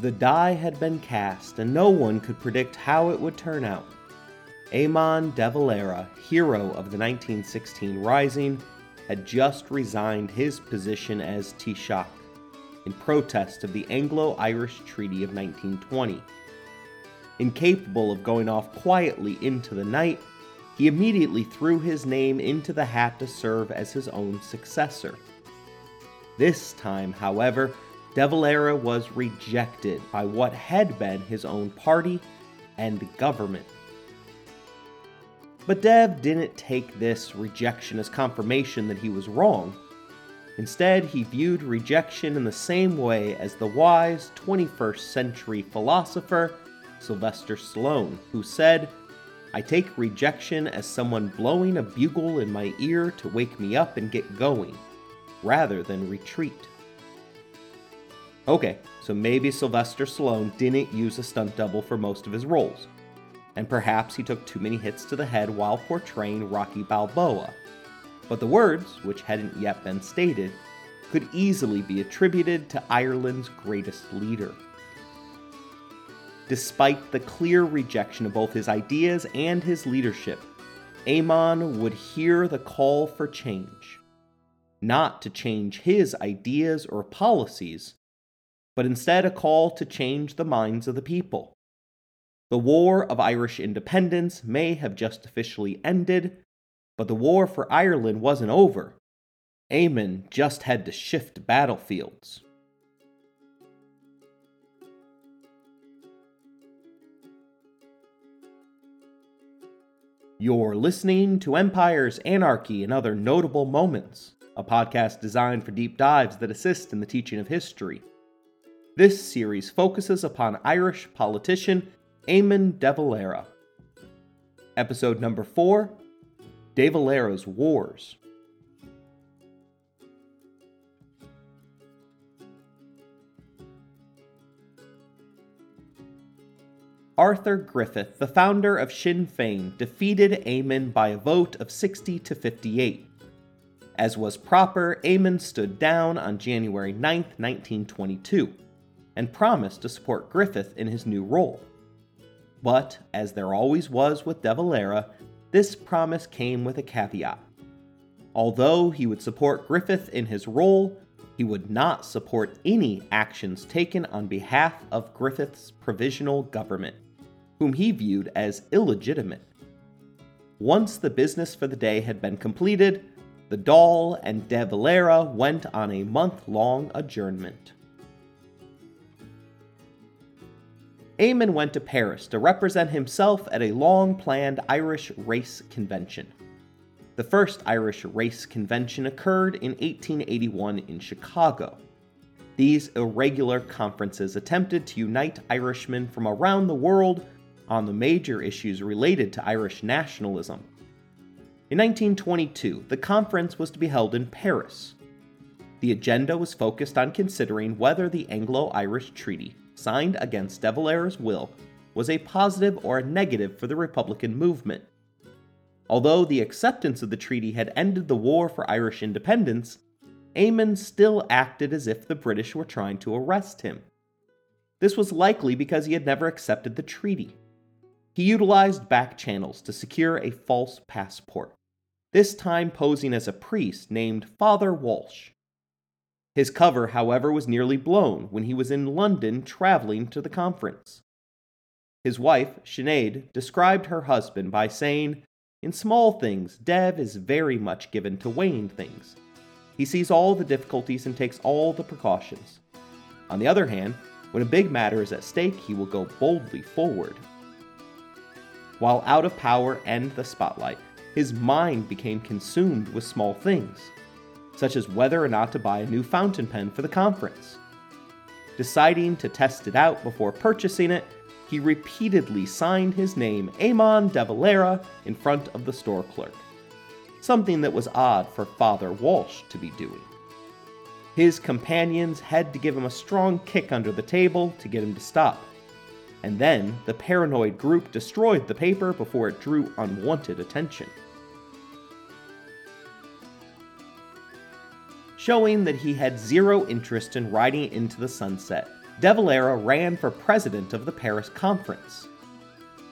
The die had been cast, and no one could predict how it would turn out. Eamon de Valera, hero of the 1916 Rising, had just resigned his position as Taoiseach in protest of the Anglo Irish Treaty of 1920. Incapable of going off quietly into the night, he immediately threw his name into the hat to serve as his own successor. This time, however, De Valera was rejected by what had been his own party and government. But Dev didn't take this rejection as confirmation that he was wrong. Instead, he viewed rejection in the same way as the wise 21st century philosopher Sylvester Stallone, who said, I take rejection as someone blowing a bugle in my ear to wake me up and get going, rather than retreat. Okay, so maybe Sylvester Stallone didn't use a stunt double for most of his roles. And perhaps he took too many hits to the head while portraying Rocky Balboa. But the words, which hadn't yet been stated, could easily be attributed to Ireland's greatest leader. Despite the clear rejection of both his ideas and his leadership, Eamon would hear the call for change. Not to change his ideas or policies, but instead a call to change the minds of the people. The War of Irish Independence may have just officially ended, but the war for Ireland wasn't over. Eamon just had to shift battlefields. You're listening to Empires, Anarchy, and Other Notable Moments, a podcast designed for deep dives that assist in the teaching of history. This series focuses upon Irish politician Eamon de Valera. Episode number 4 De Valera's Wars. Arthur Griffith, the founder of Sinn Féin, defeated Eamon by a vote of 60 to 58. As was proper, Eamon stood down on January 9, 1922 and promised to support Griffith in his new role. But, as there always was with De Valera, this promise came with a caveat. Although he would support Griffith in his role, he would not support any actions taken on behalf of Griffith's provisional government, whom he viewed as illegitimate. Once the business for the day had been completed, the Dáil and De Valera went on a month long adjournment. Eamon went to Paris to represent himself at a long planned Irish race convention. The first Irish race convention occurred in 1881 in Chicago. These irregular conferences attempted to unite Irishmen from around the world on the major issues related to Irish nationalism. In 1922, the conference was to be held in Paris. The agenda was focused on considering whether the Anglo Irish Treaty signed against De Valera's will was a positive or a negative for the Republican movement. Although the acceptance of the treaty had ended the war for Irish independence, Eamon still acted as if the British were trying to arrest him. This was likely because he had never accepted the treaty. He utilized back channels to secure a false passport, this time posing as a priest named Father Walsh. His cover, however, was nearly blown when he was in London traveling to the conference. His wife, Sinead, described her husband by saying, In small things, Dev is very much given to weighing things. He sees all the difficulties and takes all the precautions. On the other hand, when a big matter is at stake, he will go boldly forward. While out of power and the spotlight, his mind became consumed with small things such as whether or not to buy a new fountain pen for the conference. Deciding to test it out before purchasing it, he repeatedly signed his name Eamon de Valera in front of the store clerk, something that was odd for Father Walsh to be doing. His companions had to give him a strong kick under the table to get him to stop. And then the paranoid group destroyed the paper before it drew unwanted attention. Showing that he had zero interest in riding into the sunset. De Valera ran for president of the Paris Conference.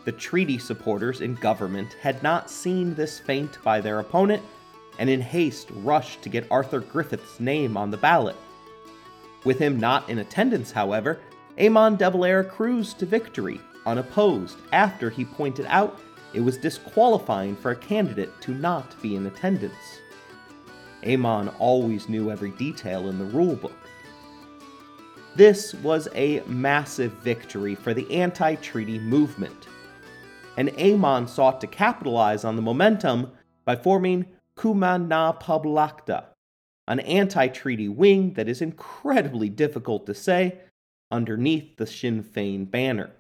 The treaty supporters in government had not seen this feint by their opponent and in haste rushed to get Arthur Griffith's name on the ballot. With him not in attendance, however, Eamon de Valera cruised to victory unopposed after he pointed out it was disqualifying for a candidate to not be in attendance. Eamon always knew every detail in the rulebook. This was a massive victory for the anti treaty movement, and Eamon sought to capitalize on the momentum by forming Cumann na Poblachta, an anti treaty wing that is incredibly difficult to say underneath the Sinn Féin banner.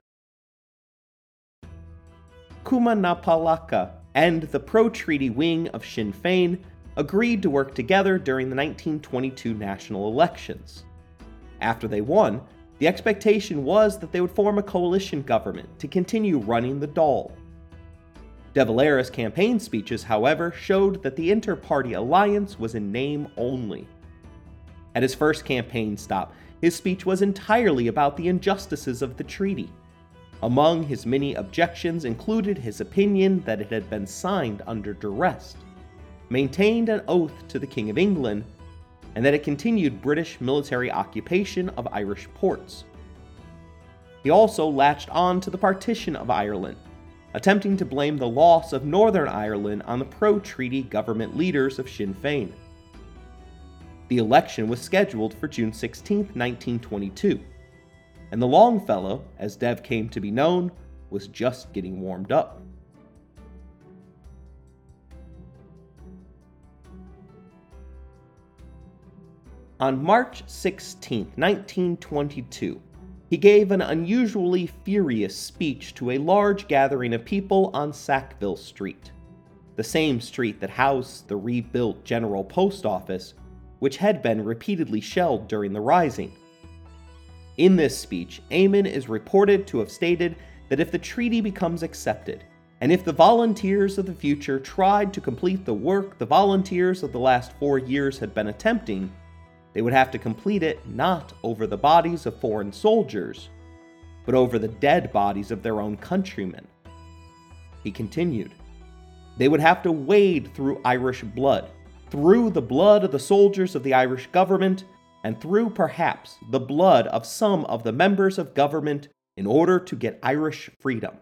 Na and the pro treaty wing of Sinn Féin agreed to work together during the 1922 national elections. After they won, the expectation was that they would form a coalition government to continue running the Dáil. De Valera's campaign speeches, however, showed that the inter party alliance was in name only. At his first campaign stop, his speech was entirely about the injustices of the treaty. Among his many objections included his opinion that it had been signed under duress maintained an oath to the King of England, and that it continued British military occupation of Irish ports. He also latched on to the partition of Ireland, attempting to blame the loss of Northern Ireland on the pro treaty government leaders of Sinn Féin. The election was scheduled for June 16, 1922, and the Longfellow, as Dev came to be known, was just getting warmed up. On March 16, 1922, he gave an unusually furious speech to a large gathering of people on Sackville Street, the same street that housed the rebuilt General Post Office, which had been repeatedly shelled during the Rising. In this speech, Eamon is reported to have stated that if the treaty becomes accepted, and if the volunteers of the future tried to complete the work the volunteers of the last four years had been attempting, they would have to complete it not over the bodies of foreign soldiers, but over the dead bodies of their own countrymen. He continued, They would have to wade through Irish blood, through the blood of the soldiers of the Irish government, and through perhaps the blood of some of the members of government in order to get Irish freedom.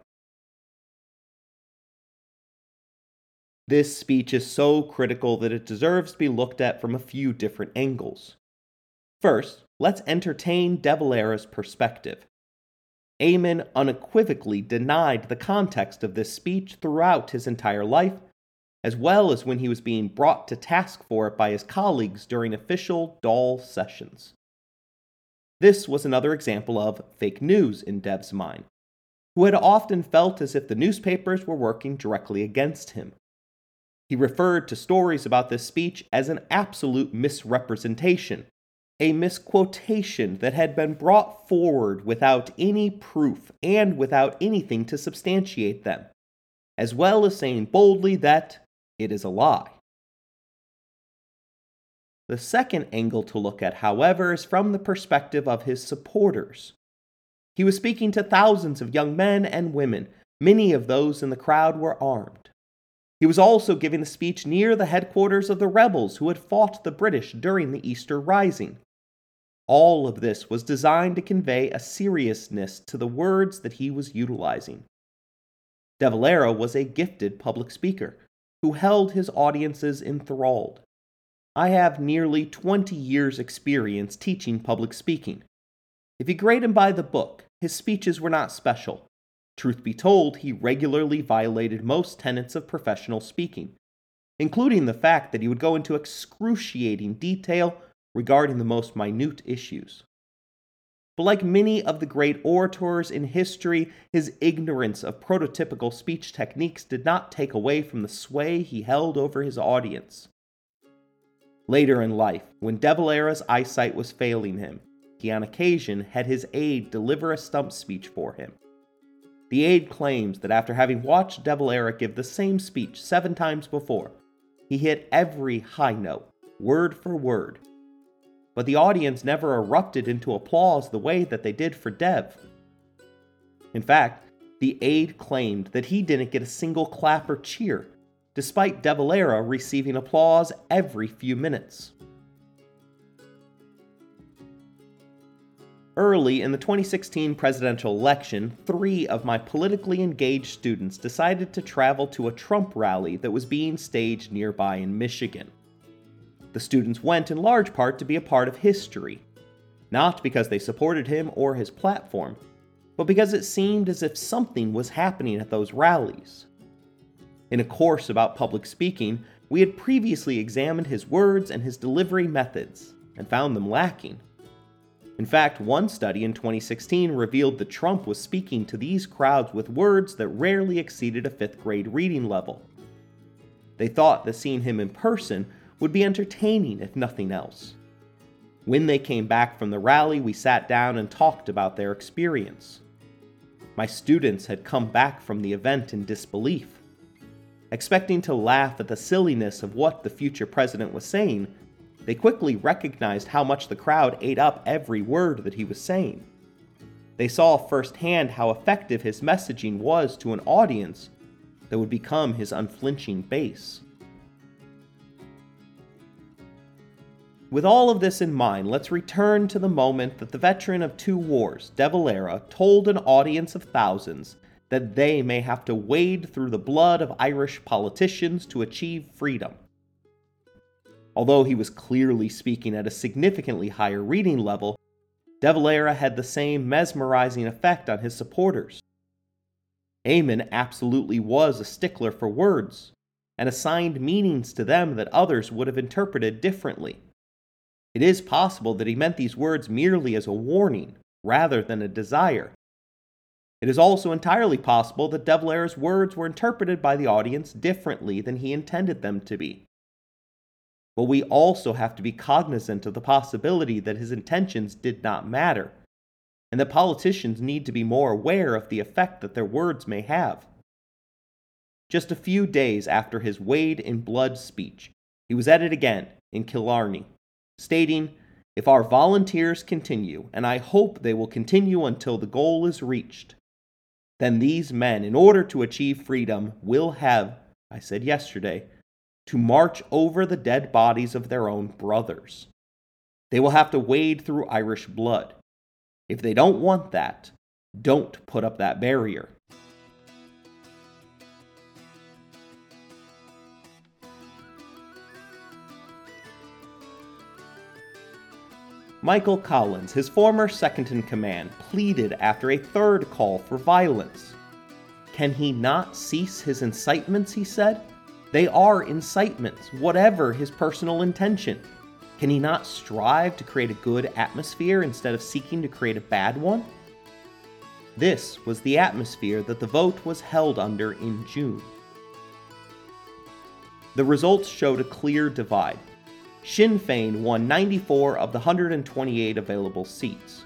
This speech is so critical that it deserves to be looked at from a few different angles. First, let's entertain De Valera's perspective. Eamon unequivocally denied the context of this speech throughout his entire life, as well as when he was being brought to task for it by his colleagues during official Dáil sessions. This was another example of fake news in Dev's mind, who had often felt as if the newspapers were working directly against him. He referred to stories about this speech as an absolute misrepresentation a misquotation that had been brought forward without any proof and without anything to substantiate them, as well as saying boldly that it is a lie. The second angle to look at, however, is from the perspective of his supporters. He was speaking to thousands of young men and women, many of those in the crowd were armed. He was also giving a speech near the headquarters of the rebels who had fought the British during the Easter Rising. All of this was designed to convey a seriousness to the words that he was utilizing. De Valera was a gifted public speaker who held his audiences enthralled. I have nearly 20 years' experience teaching public speaking. If you grade him by the book, his speeches were not special. Truth be told, he regularly violated most tenets of professional speaking, including the fact that he would go into excruciating detail regarding the most minute issues. But like many of the great orators in history, his ignorance of prototypical speech techniques did not take away from the sway he held over his audience. Later in life, when De Valera's eyesight was failing him, he on occasion had his aide deliver a stump speech for him. The aide claims that after having watched De Valera give the same speech seven times before, he hit every high note, word for word, but the audience never erupted into applause the way that they did for Dev. In fact, the aide claimed that he didn't get a single clap or cheer, despite De Valera receiving applause every few minutes. Early in the 2016 presidential election, three of my politically engaged students decided to travel to a Trump rally that was being staged nearby in Michigan. The students went in large part to be a part of history, not because they supported him or his platform, but because it seemed as if something was happening at those rallies. In a course about public speaking, we had previously examined his words and his delivery methods and found them lacking. In fact, one study in 2016 revealed that Trump was speaking to these crowds with words that rarely exceeded a fifth grade reading level. They thought that seeing him in person would be entertaining, if nothing else. When they came back from the rally, we sat down and talked about their experience. My students had come back from the event in disbelief. Expecting to laugh at the silliness of what the future president was saying, they quickly recognized how much the crowd ate up every word that he was saying. They saw firsthand how effective his messaging was to an audience that would become his unflinching base. With all of this in mind, let's return to the moment that the veteran of two wars, De Valera, told an audience of thousands that they may have to wade through the blood of Irish politicians to achieve freedom. Although he was clearly speaking at a significantly higher reading level, De Valera had the same mesmerizing effect on his supporters. Eamon absolutely was a stickler for words, and assigned meanings to them that others would have interpreted differently. It is possible that he meant these words merely as a warning, rather than a desire. It is also entirely possible that De Valera's words were interpreted by the audience differently than he intended them to be. But we also have to be cognizant of the possibility that his intentions did not matter, and that politicians need to be more aware of the effect that their words may have. Just a few days after his Wade in Blood speech, he was at it again in Killarney, stating, If our volunteers continue, and I hope they will continue until the goal is reached, then these men, in order to achieve freedom, will have, I said yesterday, to march over the dead bodies of their own brothers. They will have to wade through Irish blood. If they don't want that, don't put up that barrier. Michael Collins, his former second in command, pleaded after a third call for violence. Can he not cease his incitements, he said? They are incitements, whatever his personal intention. Can he not strive to create a good atmosphere instead of seeking to create a bad one? This was the atmosphere that the vote was held under in June. The results showed a clear divide. Sinn Féin won 94 of the 128 available seats.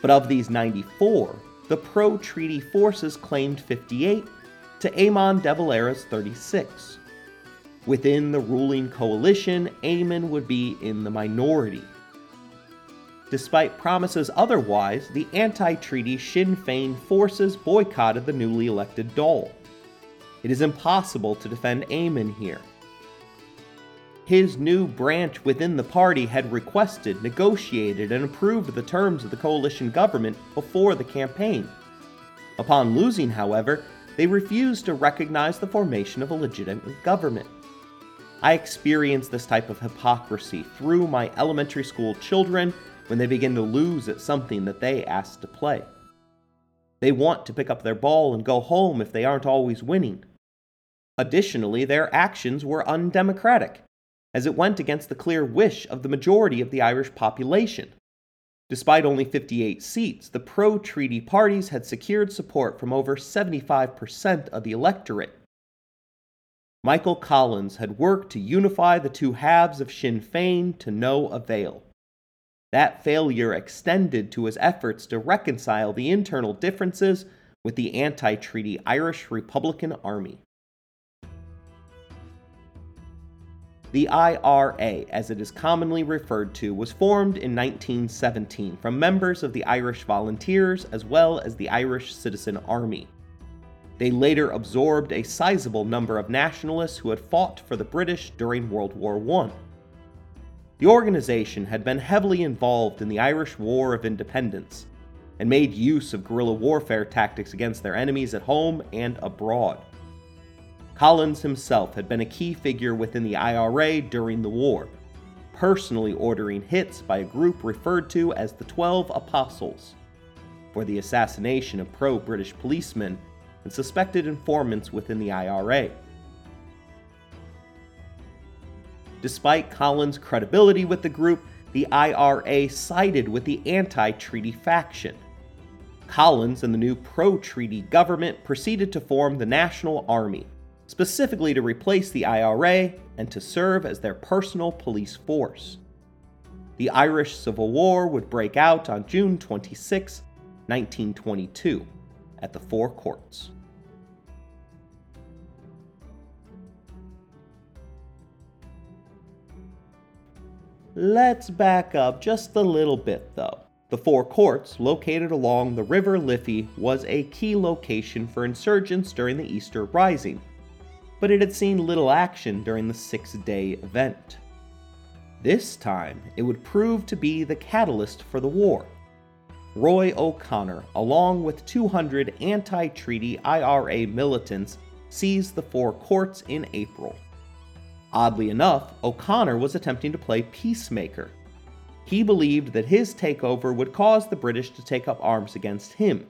But of these 94, the pro treaty forces claimed 58 to Eamon de Valera's 36. Within the ruling coalition, Eamon would be in the minority. Despite promises otherwise, the anti treaty Sinn Féin forces boycotted the newly elected Dáil. It is impossible to defend Eamon here. His new branch within the party had requested, negotiated, and approved the terms of the coalition government before the campaign. Upon losing, however, they refused to recognize the formation of a legitimate government. I experience this type of hypocrisy through my elementary school children when they begin to lose at something that they ask to play. They want to pick up their ball and go home if they aren't always winning. Additionally, their actions were undemocratic, as it went against the clear wish of the majority of the Irish population. Despite only 58 seats, the pro treaty parties had secured support from over 75% of the electorate. Michael Collins had worked to unify the two halves of Sinn Féin to no avail. That failure extended to his efforts to reconcile the internal differences with the anti treaty Irish Republican Army. The IRA, as it is commonly referred to, was formed in 1917 from members of the Irish Volunteers as well as the Irish Citizen Army. They later absorbed a sizable number of nationalists who had fought for the British during World War I. The organization had been heavily involved in the Irish War of Independence and made use of guerrilla warfare tactics against their enemies at home and abroad. Collins himself had been a key figure within the IRA during the war, personally ordering hits by a group referred to as the Twelve Apostles for the assassination of pro British policemen and suspected informants within the IRA. Despite Collins' credibility with the group, the IRA sided with the anti treaty faction. Collins and the new pro treaty government proceeded to form the National Army, specifically to replace the IRA and to serve as their personal police force. The Irish Civil War would break out on June 26, 1922, at the Four Courts. Let's back up just a little bit though. The Four Courts, located along the River Liffey, was a key location for insurgents during the Easter Rising, but it had seen little action during the six day event. This time, it would prove to be the catalyst for the war. Rory O'Connor, along with 200 anti treaty IRA militants, seized the four courts in April. Oddly enough, O'Connor was attempting to play peacemaker. He believed that his takeover would cause the British to take up arms against him,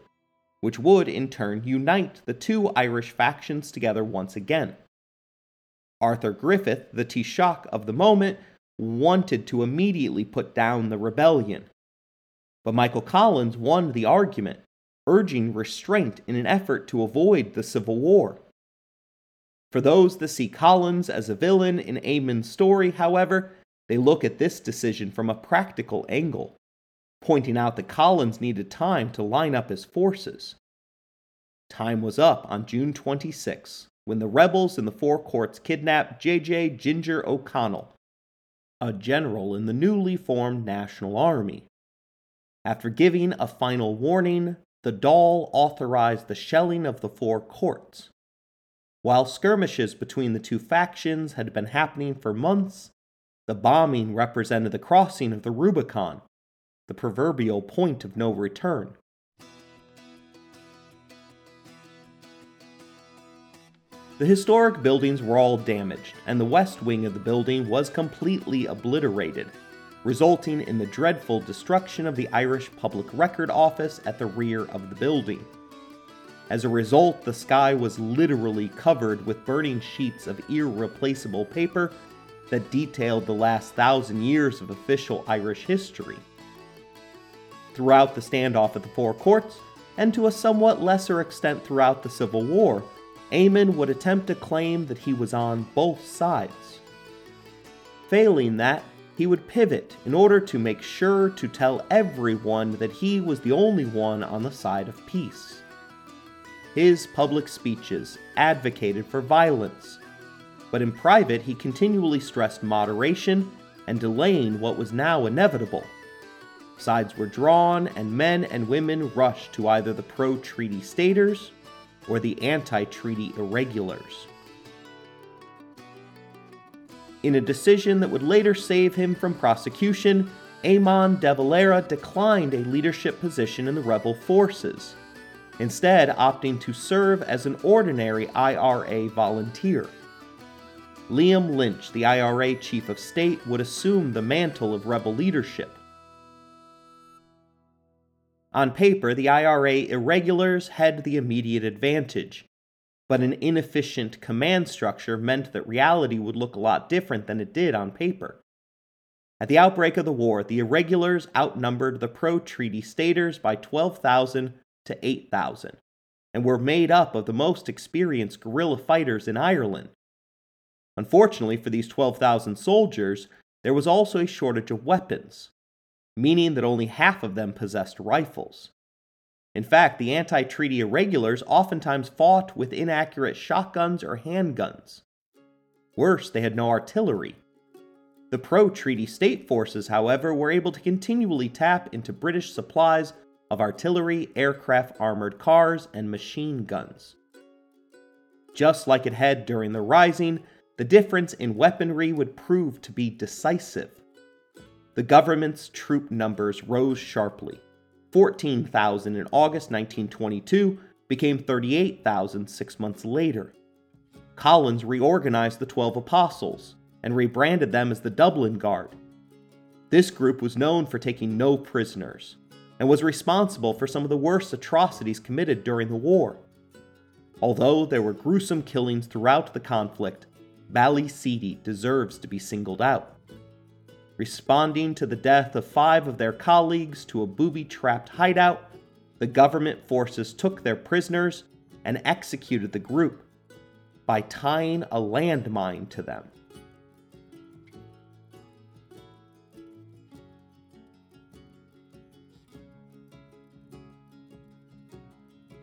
which would in turn unite the two Irish factions together once again. Arthur Griffith, the Taoiseach of the moment, wanted to immediately put down the rebellion. But Michael Collins won the argument, urging restraint in an effort to avoid the Civil War. For those that see Collins as a villain in Eamon's story, however, they look at this decision from a practical angle pointing out that Collins needed time to line up his forces. Time was up on June 26 when the rebels in the Four Courts kidnapped J.J. Ginger O'Connell, a general in the newly formed National Army. After giving a final warning, the Dáil authorized the shelling of the Four Courts. While skirmishes between the two factions had been happening for months, the bombing represented the crossing of the Rubicon the proverbial point of no return. The historic buildings were all damaged, and the west wing of the building was completely obliterated, resulting in the dreadful destruction of the Irish Public Record Office at the rear of the building. As a result, the sky was literally covered with burning sheets of irreplaceable paper that detailed the last thousand years of official Irish history throughout the standoff at the Four Courts, and to a somewhat lesser extent throughout the Civil War, Eamon would attempt to claim that he was on both sides. Failing that, he would pivot in order to make sure to tell everyone that he was the only one on the side of peace. His public speeches advocated for violence, but in private he continually stressed moderation and delaying what was now inevitable Sides were drawn, and men and women rushed to either the pro treaty staters or the anti treaty irregulars. In a decision that would later save him from prosecution, Eamon de Valera declined a leadership position in the rebel forces, instead, opting to serve as an ordinary IRA volunteer. Liam Lynch, the IRA chief of state, would assume the mantle of rebel leadership, on paper, the IRA irregulars had the immediate advantage, but an inefficient command structure meant that reality would look a lot different than it did on paper. At the outbreak of the war, the irregulars outnumbered the pro treaty staters by 12,000 to 8,000 and were made up of the most experienced guerrilla fighters in Ireland. Unfortunately for these 12,000 soldiers, there was also a shortage of weapons, meaning that only half of them possessed rifles. In fact, the anti treaty irregulars oftentimes fought with inaccurate shotguns or handguns. Worse, they had no artillery, The pro treaty state forces, however, were able to continually tap into British supplies of artillery, aircraft, armored cars, and machine guns. Just like it had during the Rising, the difference in weaponry would prove to be decisive. The government's troop numbers rose sharply. 14,000 in August 1922 became 38,000 six months later. Collins reorganized the Twelve Apostles and rebranded them as the Dublin Guard. This group was known for taking no prisoners and was responsible for some of the worst atrocities committed during the war. Although there were gruesome killings throughout the conflict, Ballyseedy deserves to be singled out. Responding to the death of five of their colleagues to a booby trapped hideout, the government forces took their prisoners and executed the group by tying a landmine to them.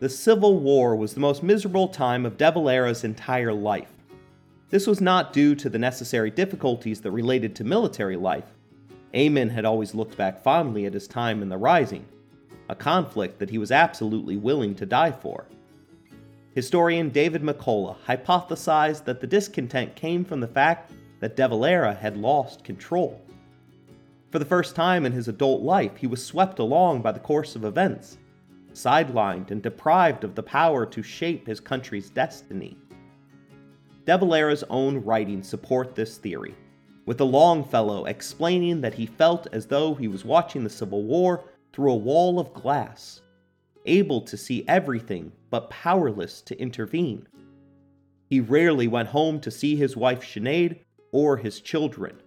The Civil War was the most miserable time of De Valera's entire life. This was not due to the necessary difficulties that related to military life. Eamon had always looked back fondly at his time in the Rising, a conflict that he was absolutely willing to die for. Historian David McCullagh hypothesized that the discontent came from the fact that De Valera had lost control. For the first time in his adult life, he was swept along by the course of events, sidelined and deprived of the power to shape his country's destiny. De Valera's own writings support this theory, with the Longfellow explaining that he felt as though he was watching the Civil War through a wall of glass, able to see everything but powerless to intervene. He rarely went home to see his wife Sinead or his children.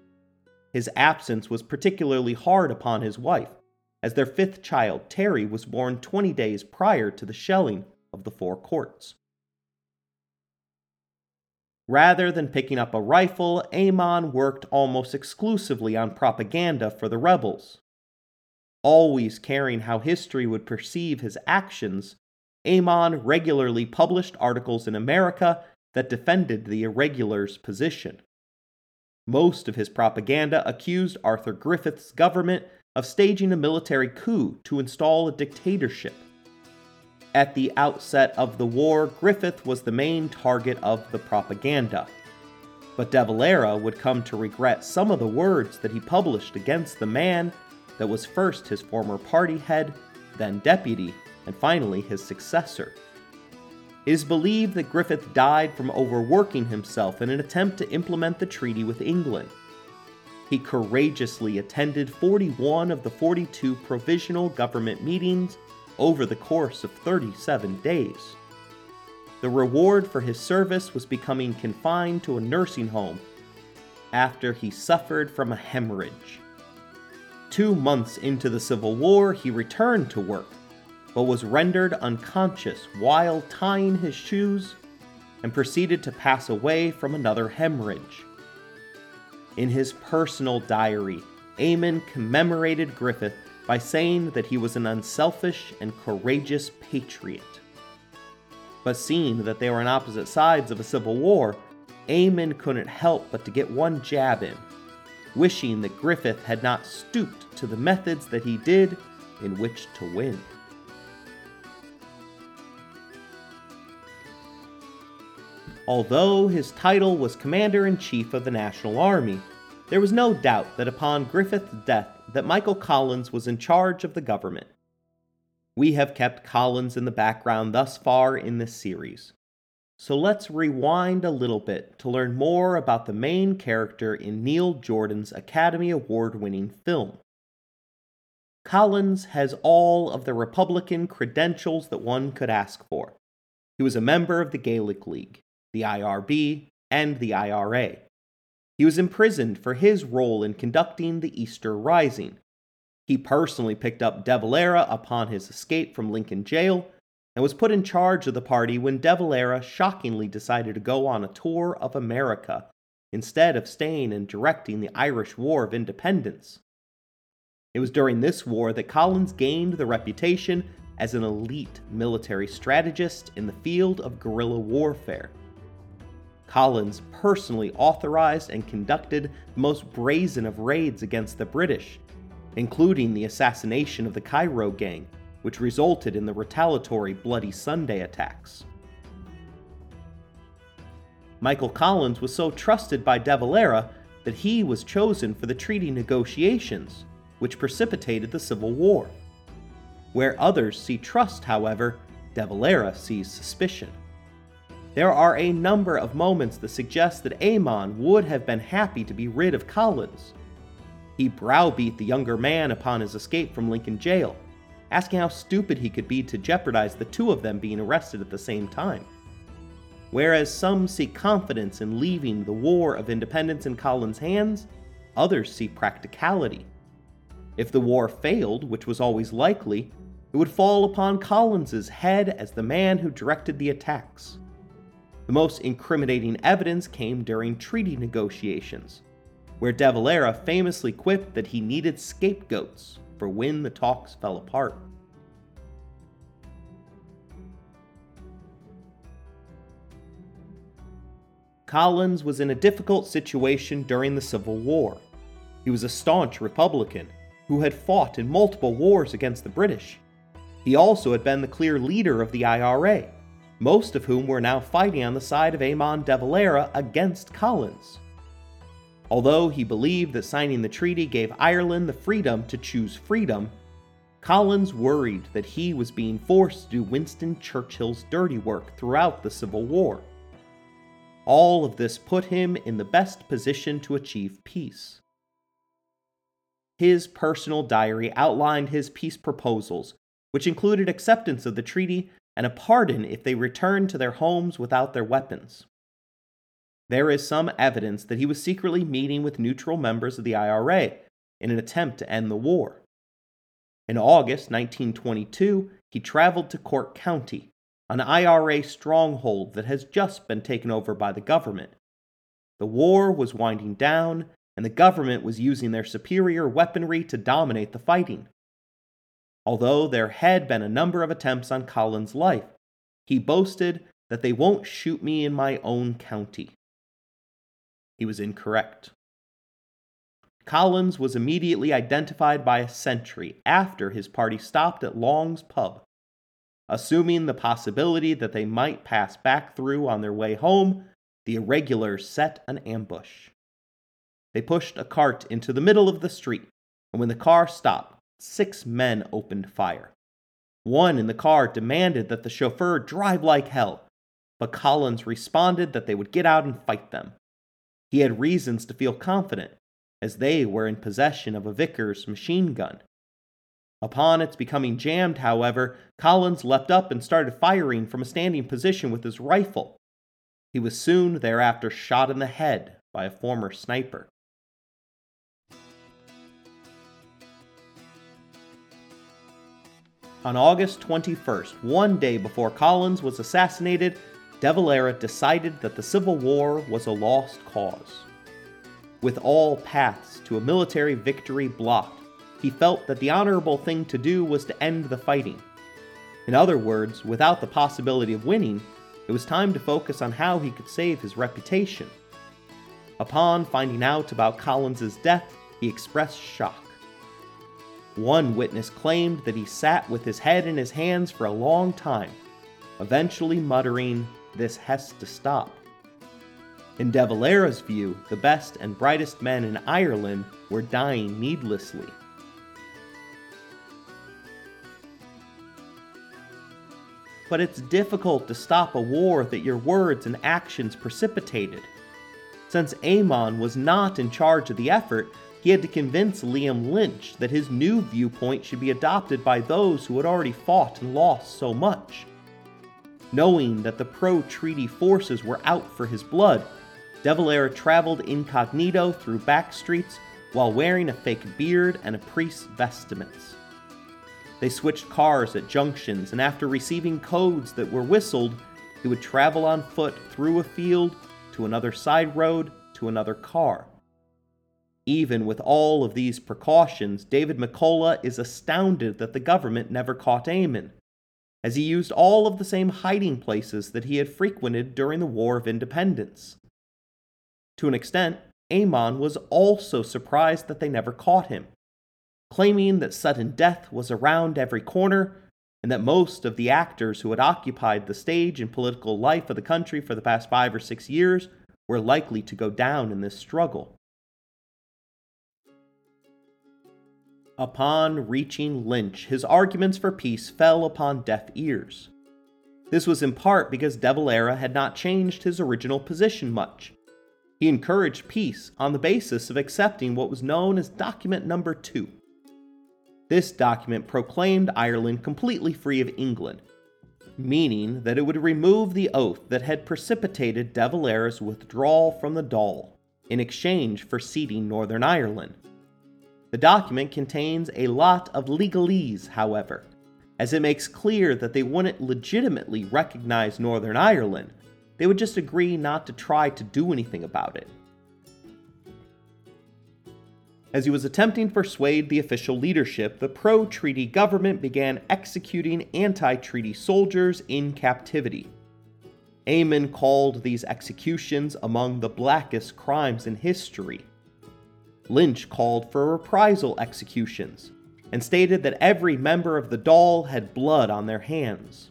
His absence was particularly hard upon his wife, as their fifth child, Terry, was born 20 days prior to the shelling of the four courts. Rather than picking up a rifle, Eamon worked almost exclusively on propaganda for the rebels. Always caring how history would perceive his actions, Eamon regularly published articles in America that defended the irregulars' position. Most of his propaganda accused Arthur Griffith's government of staging a military coup to install a dictatorship. At the outset of the war, Griffith was the main target of the propaganda. But De Valera would come to regret some of the words that he published against the man that was first his former party head, then deputy, and finally his successor. It is believed that Griffith died from overworking himself in an attempt to implement the treaty with England. He courageously attended 41 of the 42 provisional government meetings over the course of 37 days. The reward for his service was becoming confined to a nursing home after he suffered from a hemorrhage. Two months into the Civil War, he returned to work, but was rendered unconscious while tying his shoes and proceeded to pass away from another hemorrhage. In his personal diary, Eamon commemorated Griffith by saying that he was an unselfish and courageous patriot. But seeing that they were on opposite sides of a civil war, Eamon couldn't help but to get one jab in, wishing that Griffith had not stooped to the methods that he did in which to win. Although his title was Commander in Chief of the National Army, there was no doubt that upon Griffith's death that Michael Collins was in charge of the government. We have kept Collins in the background thus far in this series. So let's rewind a little bit to learn more about the main character in Neil Jordan's Academy Award winning film. Collins has all of the Republican credentials that one could ask for. He was a member of the Gaelic League, the IRB, and the IRA. He was imprisoned for his role in conducting the Easter Rising. He personally picked up De Valera upon his escape from Lincoln Jail and was put in charge of the party when De Valera shockingly decided to go on a tour of America instead of staying and directing the Irish War of Independence. It was during this war that Collins gained the reputation as an elite military strategist in the field of guerrilla warfare. Collins personally authorized and conducted the most brazen of raids against the British, including the assassination of the Cairo Gang, which resulted in the retaliatory Bloody Sunday attacks. Michael Collins was so trusted by De Valera that he was chosen for the treaty negotiations, which precipitated the Civil War. Where others see trust, however, De Valera sees suspicion. There are a number of moments that suggest that Eamon would have been happy to be rid of Collins. He browbeat the younger man upon his escape from Lincoln jail, asking how stupid he could be to jeopardize the two of them being arrested at the same time. Whereas some see confidence in leaving the War of Independence in Collins' hands, others see practicality. If the war failed, which was always likely, it would fall upon Collins's head as the man who directed the attacks. The most incriminating evidence came during treaty negotiations, where De Valera famously quipped that he needed scapegoats for when the talks fell apart. Collins was in a difficult situation during the Civil War. He was a staunch Republican who had fought in multiple wars against the British. He also had been the clear leader of the IRA, most of whom were now fighting on the side of Eamon de Valera against Collins. Although he believed that signing the treaty gave Ireland the freedom to choose freedom, Collins worried that he was being forced to do Winston Churchill's dirty work throughout the Civil War. All of this put him in the best position to achieve peace. His personal diary outlined his peace proposals, which included acceptance of the treaty and a pardon if they returned to their homes without their weapons. There is some evidence that he was secretly meeting with neutral members of the IRA in an attempt to end the war. In August 1922, he traveled to Cork County, an IRA stronghold that has just been taken over by the government. The war was winding down, and the government was using their superior weaponry to dominate the fighting. Although there had been a number of attempts on Collins' life, he boasted that they won't shoot me in my own county. He was incorrect. Collins was immediately identified by a sentry after his party stopped at Long's pub. Assuming the possibility that they might pass back through on their way home, the irregulars set an ambush. They pushed a cart into the middle of the street, and when the car stopped, six men opened fire. One in the car demanded that the chauffeur drive like hell, but Collins responded that they would get out and fight them. He had reasons to feel confident, as they were in possession of a Vickers machine gun. Upon its becoming jammed, however, Collins leapt up and started firing from a standing position with his rifle. He was soon thereafter shot in the head by a former sniper. On August 21st, one day before Collins was assassinated, De Valera decided that the Civil War was a lost cause. With all paths to a military victory blocked, he felt that the honorable thing to do was to end the fighting. In other words, without the possibility of winning, it was time to focus on how he could save his reputation. Upon finding out about Collins's death, he expressed shock. One witness claimed that he sat with his head in his hands for a long time, eventually muttering, This has to stop. In De Valera's view, the best and brightest men in Ireland were dying needlessly. But it's difficult to stop a war that your words and actions precipitated. Since Eamon was not in charge of the effort, he had to convince Liam Lynch that his new viewpoint should be adopted by those who had already fought and lost so much. Knowing that the pro treaty forces were out for his blood, De Valera traveled incognito through back streets while wearing a fake beard and a priest's vestments. They switched cars at junctions, and after receiving codes that were whistled, he would travel on foot through a field to another side road to another car. Even with all of these precautions, David McCullagh is astounded that the government never caught Eamon. as he used all of the same hiding places that he had frequented during the War of Independence. To an extent, Eamon was also surprised that they never caught him, claiming that sudden death was around every corner and that most of the actors who had occupied the stage and political life of the country for the past five or six years were likely to go down in this struggle. Upon reaching Lynch, his arguments for peace fell upon deaf ears. This was in part because De Valera had not changed his original position much. He encouraged peace on the basis of accepting what was known as Document Number 2 this document proclaimed Ireland completely free of England, meaning that it would remove the oath that had precipitated De Valera's withdrawal from the Dáil in exchange for ceding Northern Ireland. The document contains a lot of legalese, however, as it makes clear that they wouldn't legitimately recognize Northern Ireland, they would just agree not to try to do anything about it as he was attempting to persuade the official leadership, the pro treaty government began executing anti treaty soldiers in captivity. Eamon called these executions among the blackest crimes in history. Lynch called for reprisal executions and stated that every member of the Dáil had blood on their hands.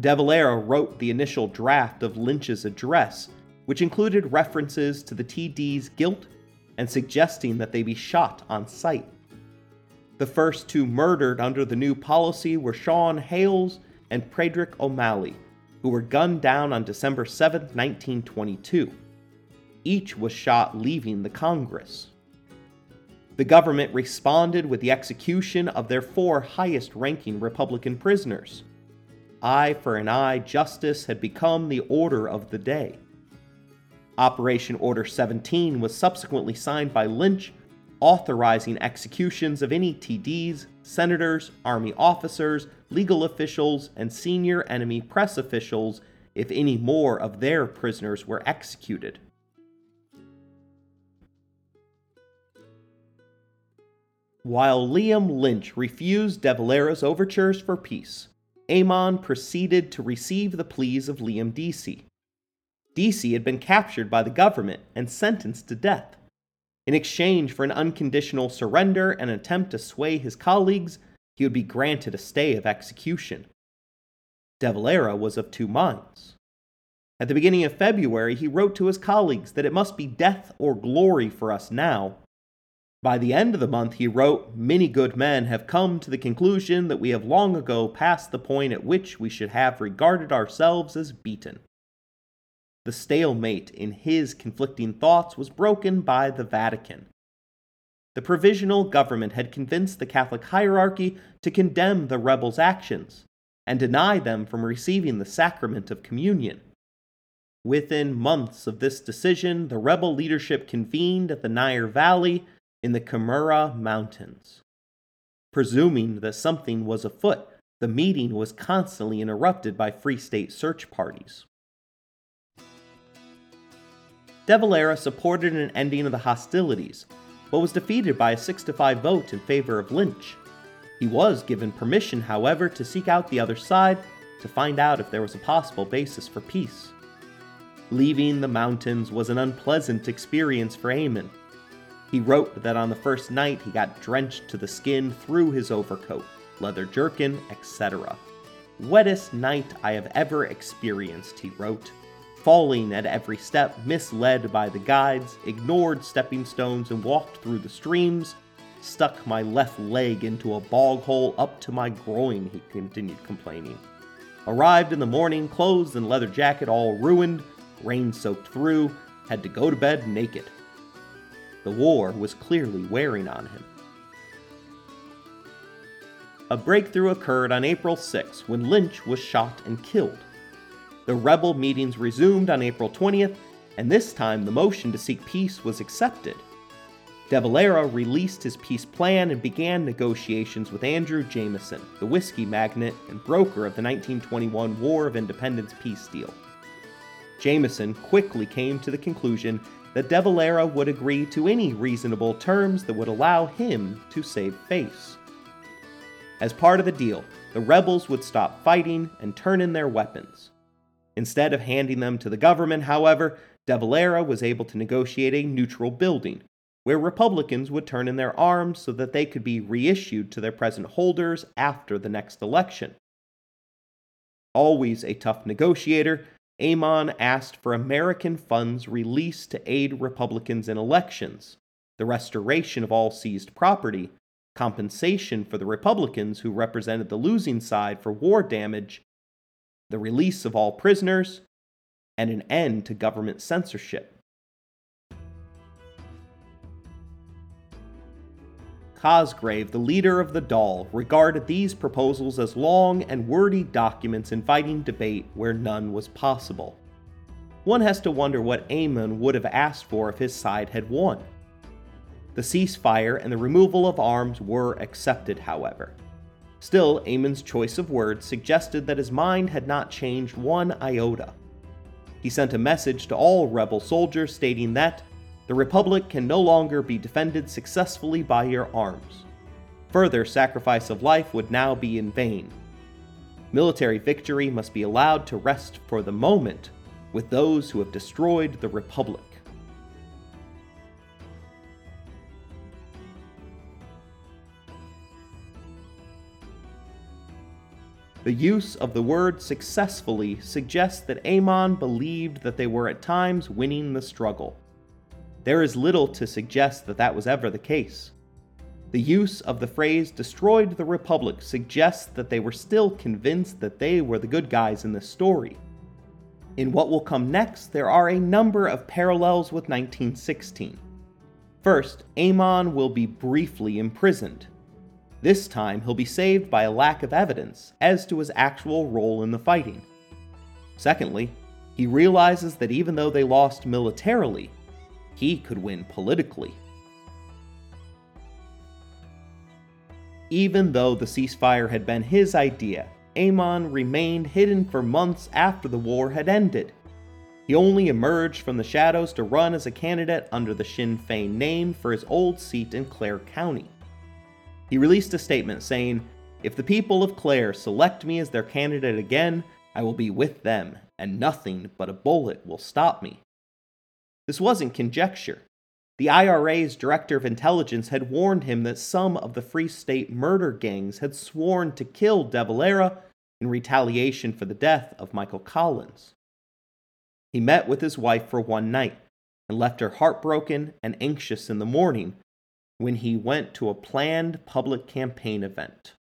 De Valera wrote the initial draft of Lynch's address, which included references to the TD's guilt and suggesting that they be shot on sight. The first two murdered under the new policy were Sean Hales and Padraig O'Malley, who were gunned down on December 7, 1922. Each was shot leaving the Congress. The government responded with the execution of their four highest ranking Republican prisoners. Eye for an eye justice had become the order of the day. Operation Order 17 was subsequently signed by Lynch, authorizing executions of any TDs, senators, army officers, legal officials, and senior enemy press officials if any more of their prisoners were executed. While Liam Lynch refused De Valera's overtures for peace, Eamon proceeded to receive the pleas of Liam Deasy. Deasy had been captured by the government and sentenced to death. In exchange for an unconditional surrender and an attempt to sway his colleagues, he would be granted a stay of execution. De Valera was of two minds. At the beginning of February, he wrote to his colleagues that it must be death or glory for us now. By the end of the month, he wrote, Many good men have come to the conclusion that we have long ago passed the point at which we should have regarded ourselves as beaten. The stalemate in his conflicting thoughts was broken by the Vatican. The provisional government had convinced the Catholic hierarchy to condemn the rebels' actions and deny them from receiving the sacrament of communion. Within months of this decision, the rebel leadership convened at the Nire Valley in the Comeragh Mountains. Presuming that something was afoot, the meeting was constantly interrupted by Free State search parties. De Valera supported an ending of the hostilities, but was defeated by a 6 5 vote in favor of Lynch. He was given permission, however, to seek out the other side to find out if there was a possible basis for peace. Leaving the mountains was an unpleasant experience for Eamon. He wrote that on the first night he got drenched to the skin through his overcoat, leather jerkin, etc. Wettest night I have ever experienced, he wrote falling at every step, misled by the guides, ignored stepping stones and walked through the streams, stuck my left leg into a bog hole up to my groin, he continued complaining. Arrived in the morning, clothes and leather jacket all ruined, rain soaked through, had to go to bed naked. The war was clearly wearing on him. A breakthrough occurred on April 6 when Lynch was shot and killed. The rebel meetings resumed on April 20th, and this time the motion to seek peace was accepted. De Valera released his peace plan and began negotiations with Andrew Jameson, the whiskey magnate and broker of the 1921 War of Independence peace deal. Jameson quickly came to the conclusion that De Valera would agree to any reasonable terms that would allow him to save face. As part of the deal, the rebels would stop fighting and turn in their weapons. Instead of handing them to the government, however, De Valera was able to negotiate a neutral building, where Republicans would turn in their arms so that they could be reissued to their present holders after the next election. Always a tough negotiator, Eamon asked for American funds released to aid Republicans in elections, the restoration of all seized property, compensation for the Republicans who represented the losing side for war damage, the release of all prisoners, and an end to government censorship. Cosgrave, the leader of the Dáil, regarded these proposals as long and wordy documents inviting debate where none was possible. One has to wonder what Eamon would have asked for if his side had won. The ceasefire and the removal of arms were accepted, however. Still, Eamon's choice of words suggested that his mind had not changed one iota. He sent a message to all rebel soldiers stating that the Republic can no longer be defended successfully by your arms. Further sacrifice of life would now be in vain. Military victory must be allowed to rest for the moment with those who have destroyed the Republic. The use of the word successfully suggests that Eamon believed that they were at times winning the struggle. There is little to suggest that that was ever the case. The use of the phrase destroyed the Republic suggests that they were still convinced that they were the good guys in this story. In what will come next, there are a number of parallels with 1916. First, Eamon will be briefly imprisoned. This time, he'll be saved by a lack of evidence as to his actual role in the fighting. Secondly, he realizes that even though they lost militarily, he could win politically. Even though the ceasefire had been his idea, Eamon remained hidden for months after the war had ended. He only emerged from the shadows to run as a candidate under the Sinn Féin name for his old seat in Clare County. He released a statement saying, If the people of Clare select me as their candidate again, I will be with them, and nothing but a bullet will stop me. This wasn't conjecture. The IRA's director of intelligence had warned him that some of the Free State murder gangs had sworn to kill De Valera in retaliation for the death of Michael Collins. He met with his wife for one night and left her heartbroken and anxious in the morning when he went to a planned public campaign event.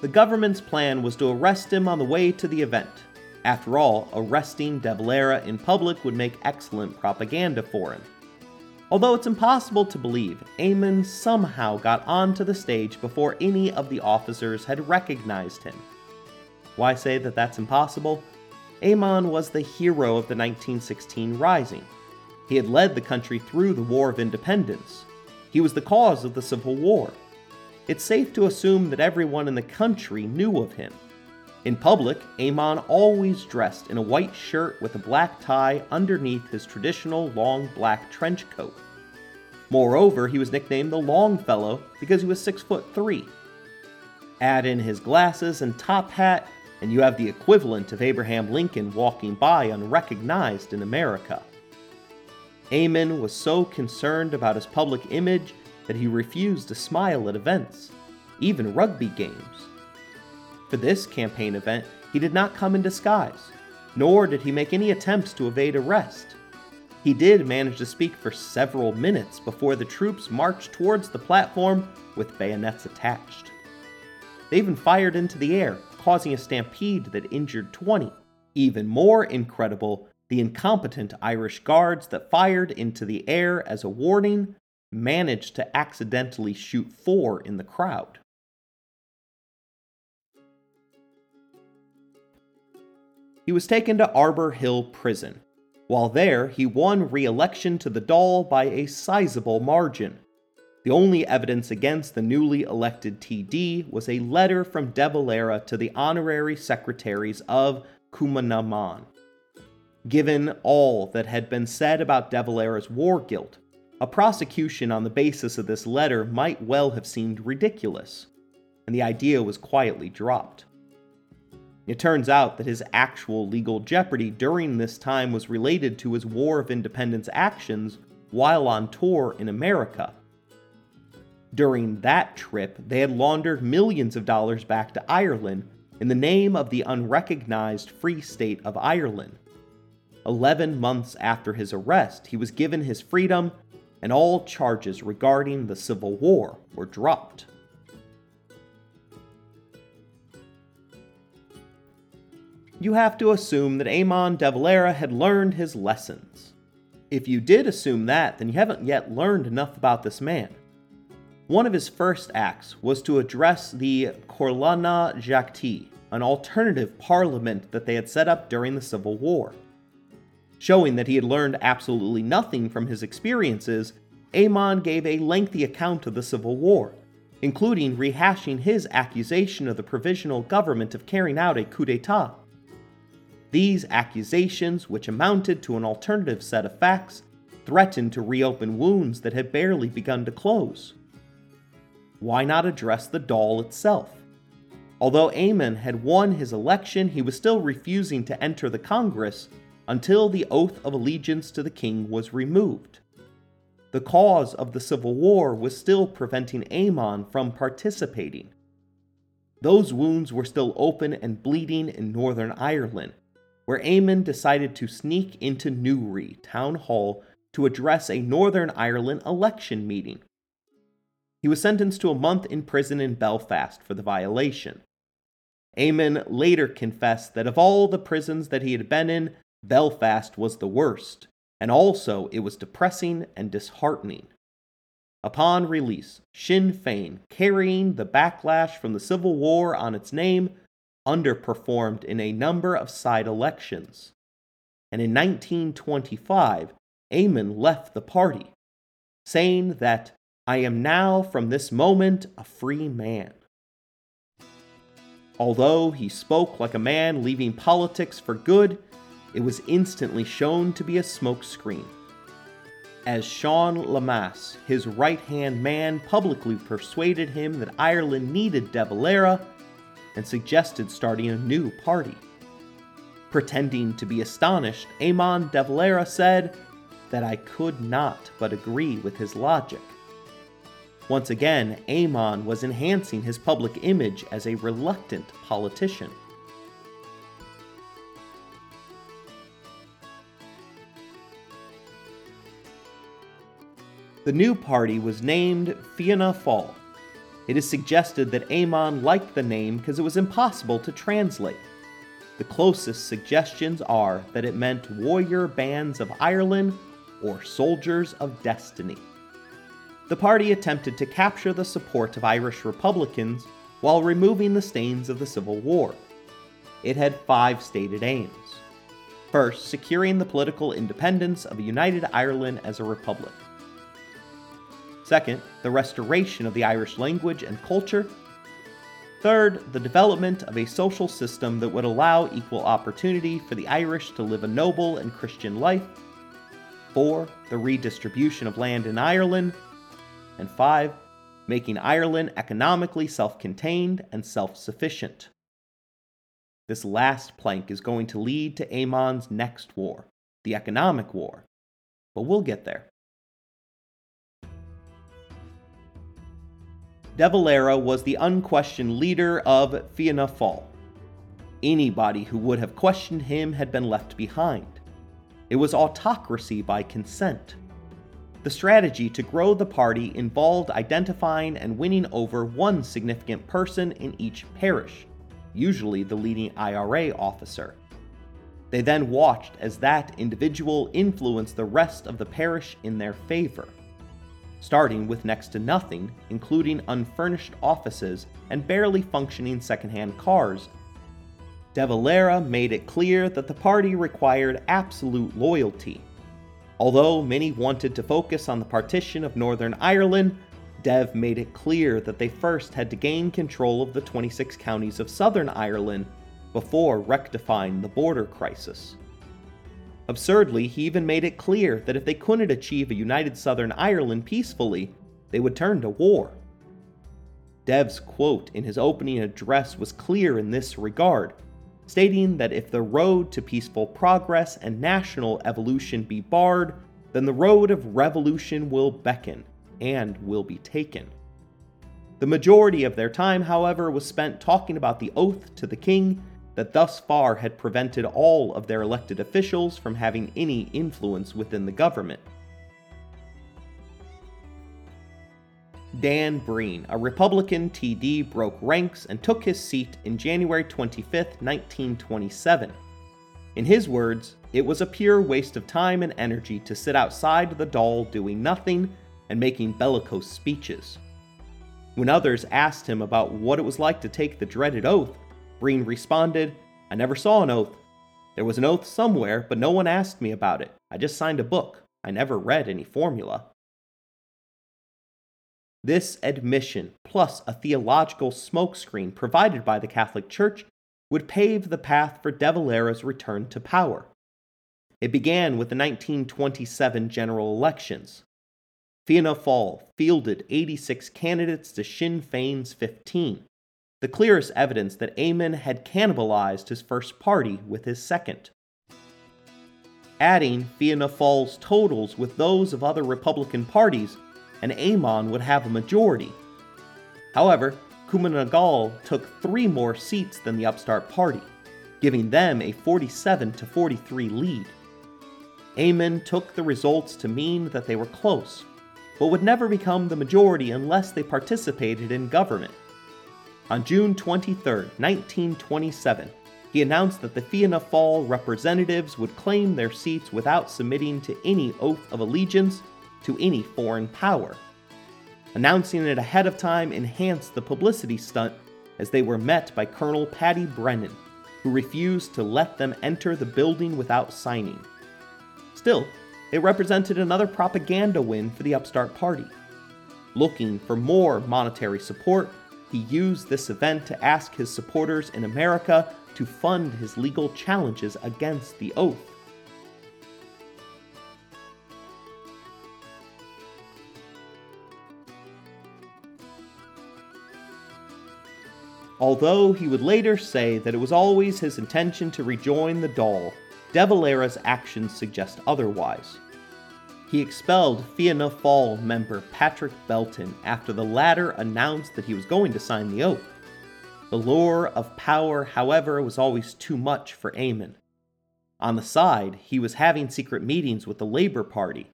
The government's plan was to arrest him on the way to the event. After all, arresting De Valera in public would make excellent propaganda for him. Although it's impossible to believe, Eamon somehow got onto the stage before any of the officers had recognized him. Why say that that's impossible? Eamon was the hero of the 1916 Rising. He had led the country through the War of Independence. He was the cause of the Civil War it's safe to assume that everyone in the country knew of him. In public, Eamon always dressed in a white shirt with a black tie underneath his traditional long black trench coat. Moreover, he was nicknamed the Longfellow because he was six foot three. Add in his glasses and top hat, and you have the equivalent of Abraham Lincoln walking by unrecognized in America. Eamon was so concerned about his public image that he refused to smile at events, even rugby games. For this campaign event, he did not come in disguise, nor did he make any attempts to evade arrest. He did manage to speak for several minutes before the troops marched towards the platform with bayonets attached. They even fired into the air, causing a stampede that injured 20. Even more incredible, the incompetent Irish guards that fired into the air as a warning managed to accidentally shoot four in the crowd. He was taken to Arbour Hill Prison. While there, he won re election to the Dáil by a sizable margin. The only evidence against the newly elected TD was a letter from De Valera to the honorary secretaries of Cumann na mBan. Given all that had been said about De Valera's war guilt, a prosecution on the basis of this letter might well have seemed ridiculous, and the idea was quietly dropped. It turns out that his actual legal jeopardy during this time was related to his War of Independence actions while on tour in America. During that trip, they had laundered millions of dollars back to Ireland in the name of the unrecognized Free State of Ireland. Eleven months after his arrest, he was given his freedom, and all charges regarding the Civil War were dropped. You have to assume that Eamon de Valera had learned his lessons. If you did assume that, then you haven't yet learned enough about this man. One of his first acts was to address the Comhairle na dTeachtaí, an alternative parliament that they had set up during the Civil War. Showing that he had learned absolutely nothing from his experiences, Eamon gave a lengthy account of the Civil War, including rehashing his accusation of the provisional government of carrying out a coup d'etat. These accusations, which amounted to an alternative set of facts, threatened to reopen wounds that had barely begun to close why not address the Dáil itself? Although Eamon had won his election, he was still refusing to enter the Congress until the oath of allegiance to the king was removed. The cause of the Civil War was still preventing Eamon from participating. Those wounds were still open and bleeding in Northern Ireland, where Eamon decided to sneak into Newry Town Hall to address a Northern Ireland election meeting. He was sentenced to a month in prison in Belfast for the violation. Eamon later confessed that of all the prisons that he had been in, Belfast was the worst, and also it was depressing and disheartening. Upon release, Sinn Féin, carrying the backlash from the Civil War on its name, underperformed in a number of side elections. And in 1925, Eamon left the party, saying that I am now from this moment a free man. Although he spoke like a man leaving politics for good, it was instantly shown to be a smokescreen. As Sean Lemass, his right hand man, publicly persuaded him that Ireland needed De Valera and suggested starting a new party. Pretending to be astonished, Eamon de Valera said that I could not but agree with his logic. Once again, Eamon was enhancing his public image as a reluctant politician. The new party was named Fianna Fáil. It is suggested that Eamon liked the name because it was impossible to translate. The closest suggestions are that it meant Warrior Bands of Ireland or Soldiers of Destiny the party attempted to capture the support of Irish Republicans while removing the stains of the Civil War. It had five stated aims. First, securing the political independence of a united Ireland as a republic. Second, the restoration of the Irish language and culture. Third, the development of a social system that would allow equal opportunity for the Irish to live a noble and Christian life. Four, the redistribution of land in Ireland and 5. Making Ireland economically self contained and self sufficient. This last plank is going to lead to Eamon's next war, the economic war. But we'll get there. De Valera was the unquestioned leader of Fianna Fáil. Anybody who would have questioned him had been left behind. It was autocracy by consent. The strategy to grow the party involved identifying and winning over one significant person in each parish, usually the leading IRA officer. They then watched as that individual influenced the rest of the parish in their favor, starting with next to nothing, including unfurnished offices and barely functioning secondhand cars. De Valera made it clear that the party required absolute loyalty Although many wanted to focus on the partition of Northern Ireland, Dev made it clear that they first had to gain control of the 26 counties of Southern Ireland before rectifying the border crisis. Absurdly, he even made it clear that if they couldn't achieve a united Southern Ireland peacefully, they would turn to war. Dev's quote in his opening address was clear in this regard, stating that if the road to peaceful progress and national evolution be barred, then the road of revolution will beckon and will be taken. The majority of their time, however, was spent talking about the oath to the king that thus far had prevented all of their elected officials from having any influence within the government. Dan Breen, a Republican TD, broke ranks and took his seat in January 25, 1927. In his words, it was a pure waste of time and energy to sit outside the Dáil doing nothing and making bellicose speeches. When others asked him about what it was like to take the dreaded oath, Breen responded, I never saw an oath. There was an oath somewhere, but no one asked me about it. I just signed a book. I never read any formula. This admission, plus a theological smokescreen provided by the Catholic Church, would pave the path for De Valera's return to power. It began with the 1927 general elections. Fianna Fáil fielded 86 candidates to Sinn Féin's 15, the clearest evidence that Eamon had cannibalized his first party with his second. Adding Fianna Fáil's totals with those of other Republican parties, and Eamon would have a majority. However, Cumann na took three more seats than the upstart party, giving them a 47 to 43 lead. Eamon took the results to mean that they were close, but would never become the majority unless they participated in government. On June 23, 1927, he announced that the Fianna Fáil representatives would claim their seats without submitting to any oath of allegiance to any foreign power. Announcing it ahead of time enhanced the publicity stunt as they were met by Colonel Paddy Brennan, who refused to let them enter the building without signing. Still, it represented another propaganda win for the upstart party. Looking for more monetary support, he used this event to ask his supporters in America to fund his legal challenges against the oath. Although he would later say that it was always his intention to rejoin the Dáil, De Valera's actions suggest otherwise. He expelled Fianna Fáil member Patrick Belton after the latter announced that he was going to sign the oath. The lure of power, however, was always too much for Eamon. On the side, he was having secret meetings with the Labour Party,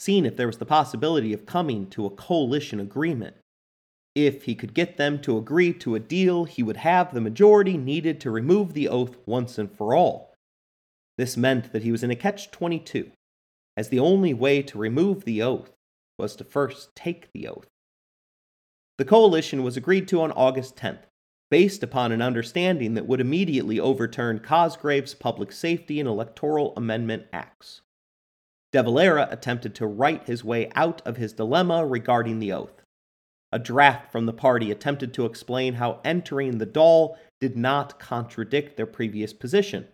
seeing if there was the possibility of coming to a coalition agreement. If he could get them to agree to a deal, he would have the majority needed to remove the oath once and for all. This meant that he was in a catch 22, as the only way to remove the oath was to first take the oath. The coalition was agreed to on August 10th, based upon an understanding that would immediately overturn Cosgrave's Public Safety and Electoral Amendment Acts. De Valera attempted to write his way out of his dilemma regarding the oath. A draft from the party attempted to explain how entering the Dáil did not contradict their previous position,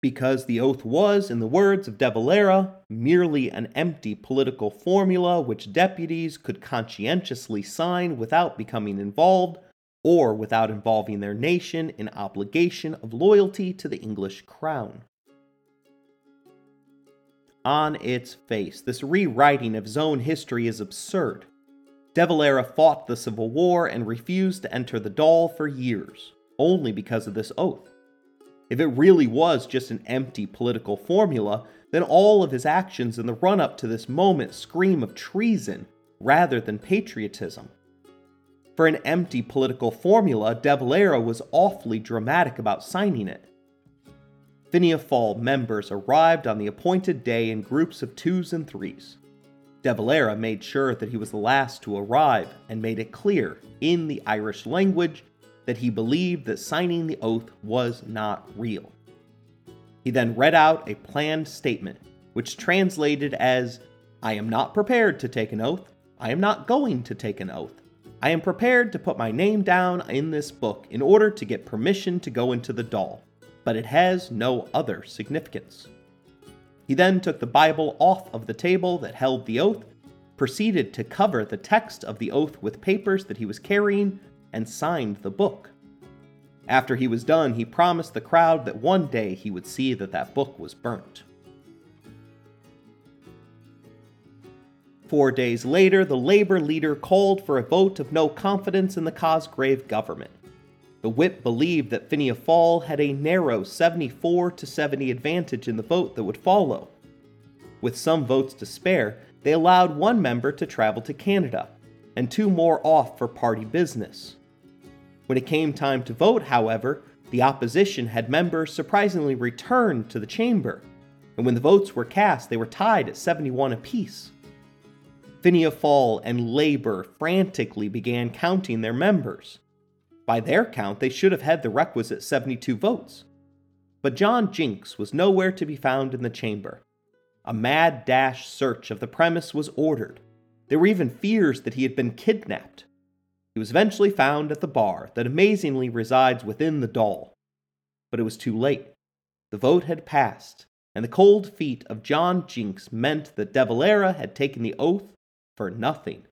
because the oath was, in the words of De Valera, merely an empty political formula which deputies could conscientiously sign without becoming involved or without involving their nation in obligation of loyalty to the English crown. On its face, this rewriting of own history is absurd. De Valera fought the Civil War and refused to enter the Dáil for years, only because of this oath. If it really was just an empty political formula, then all of his actions in the run up to this moment scream of treason rather than patriotism. For an empty political formula, De Valera was awfully dramatic about signing it. Fianna members arrived on the appointed day in groups of twos and threes. De Valera made sure that he was the last to arrive and made it clear, in the Irish language, that he believed that signing the oath was not real. He then read out a planned statement, which translated as I am not prepared to take an oath. I am not going to take an oath. I am prepared to put my name down in this book in order to get permission to go into the Dáil, but it has no other significance. He then took the Bible off of the table that held the oath, proceeded to cover the text of the oath with papers that he was carrying, and signed the book. After he was done, he promised the crowd that one day he would see that that book was burnt. Four days later, the labor leader called for a vote of no confidence in the Cosgrave government. The whip believed that Fianna Fáil had a narrow 74 to 70 advantage in the vote that would follow. With some votes to spare, they allowed one member to travel to Canada, and two more off for party business. When it came time to vote, however, the opposition had members surprisingly return to the chamber, and when the votes were cast, they were tied at 71 apiece. Fianna Fáil and Labour frantically began counting their members. By their count, they should have had the requisite 72 votes. But John Jinks was nowhere to be found in the chamber. A mad dash search of the premise was ordered. There were even fears that he had been kidnapped. He was eventually found at the bar that amazingly resides within the Dáil. But it was too late. The vote had passed, and the cold feet of John Jinks meant that De Valera had taken the oath for nothing.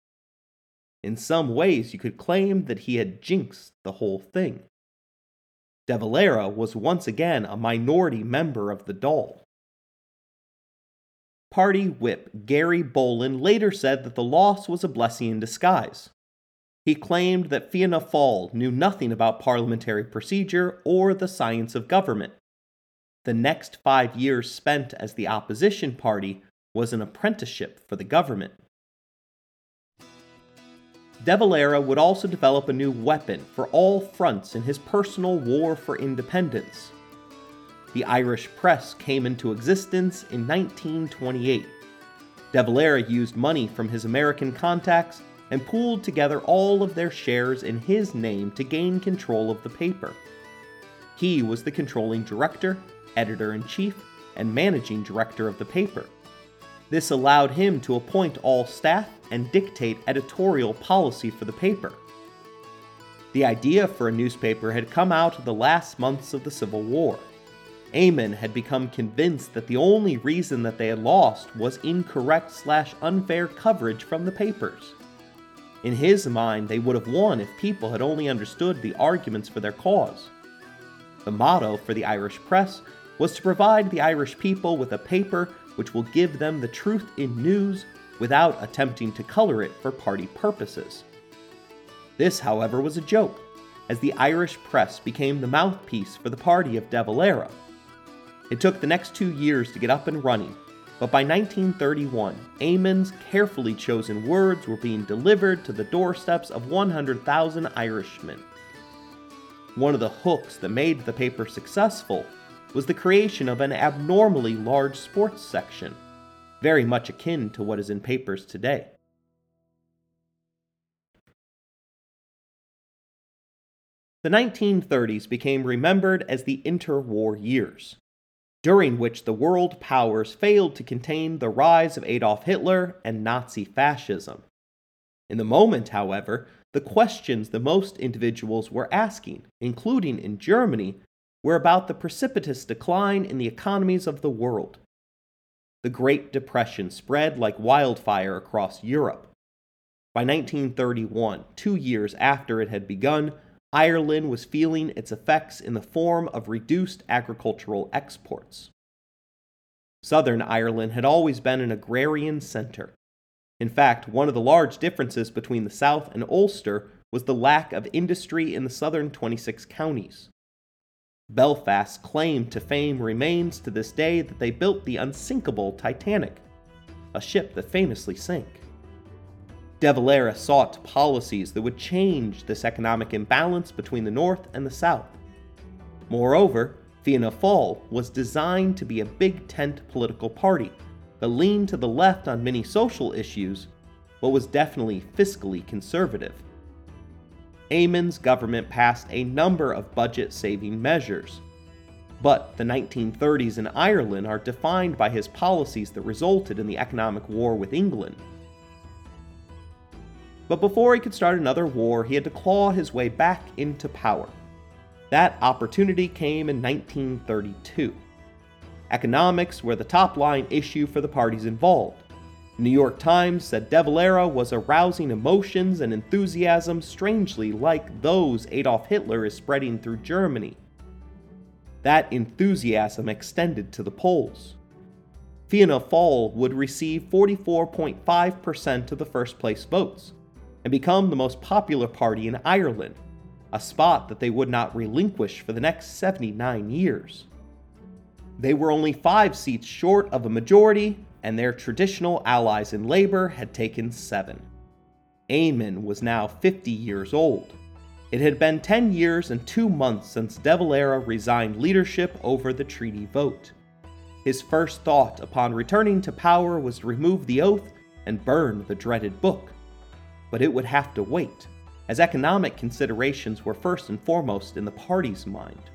In some ways, you could claim that he had jinxed the whole thing. De Valera was once again a minority member of the Dáil. Party whip Gerry Boland later said that the loss was a blessing in disguise. He claimed that Fianna Fáil knew nothing about parliamentary procedure or the science of government. The next five years spent as the opposition party was an apprenticeship for the government. De Valera would also develop a new weapon for all fronts in his personal war for independence. The Irish press came into existence in 1928. De Valera used money from his American contacts and pooled together all of their shares in his name to gain control of the paper. He was the controlling director, editor in chief, and managing director of the paper. This allowed him to appoint all staff and dictate editorial policy for the paper. The idea for a newspaper had come out of the last months of the Civil War. Eamon had become convinced that the only reason that they had lost was incorrect slash unfair coverage from the papers. In his mind, they would have won if people had only understood the arguments for their cause. The motto for the Irish press was to provide the Irish people with a paper which will give them the truth in news without attempting to color it for party purposes. This, however, was a joke, as the Irish press became the mouthpiece for the party of De Valera. It took the next two years to get up and running, but by 1931, Eamon's carefully chosen words were being delivered to the doorsteps of 100,000 Irishmen. One of the hooks that made the paper successful was the creation of an abnormally large sports section, very much akin to what is in papers today. The 1930s became remembered as the interwar years, during which the world powers failed to contain the rise of Adolf Hitler and Nazi fascism. In the moment, however, the questions the most individuals were asking, including in Germany, were about the precipitous decline in the economies of the world. The Great Depression spread like wildfire across Europe. By 1931, two years after it had begun, Ireland was feeling its effects in the form of reduced agricultural exports. Southern Ireland had always been an agrarian center. In fact, one of the large differences between the South and Ulster was the lack of industry in the southern 26 counties. Belfast's claim to fame remains to this day that they built the unsinkable Titanic, a ship that famously sank. De Valera sought policies that would change this economic imbalance between the North and the South. Moreover, Fianna Fáil was designed to be a big tent political party that leaned to the left on many social issues, but was definitely fiscally conservative. Eamon's government passed a number of budget saving measures. But the 1930s in Ireland are defined by his policies that resulted in the economic war with England. But before he could start another war, he had to claw his way back into power. That opportunity came in 1932. Economics were the top line issue for the parties involved. The New York Times said De Valera was arousing emotions and enthusiasm strangely like those Adolf Hitler is spreading through Germany. That enthusiasm extended to the polls. Fianna Fáil would receive 44.5% of the first place votes and become the most popular party in Ireland, a spot that they would not relinquish for the next 79 years. They were only five seats short of a majority, and their traditional allies in Labour had taken seven. Eamon was now 50 years old. It had been 10 years and two months since De Valera resigned leadership over the treaty vote. His first thought upon returning to power was to remove the oath and burn the dreaded book. But it would have to wait, as economic considerations were first and foremost in the party's mind.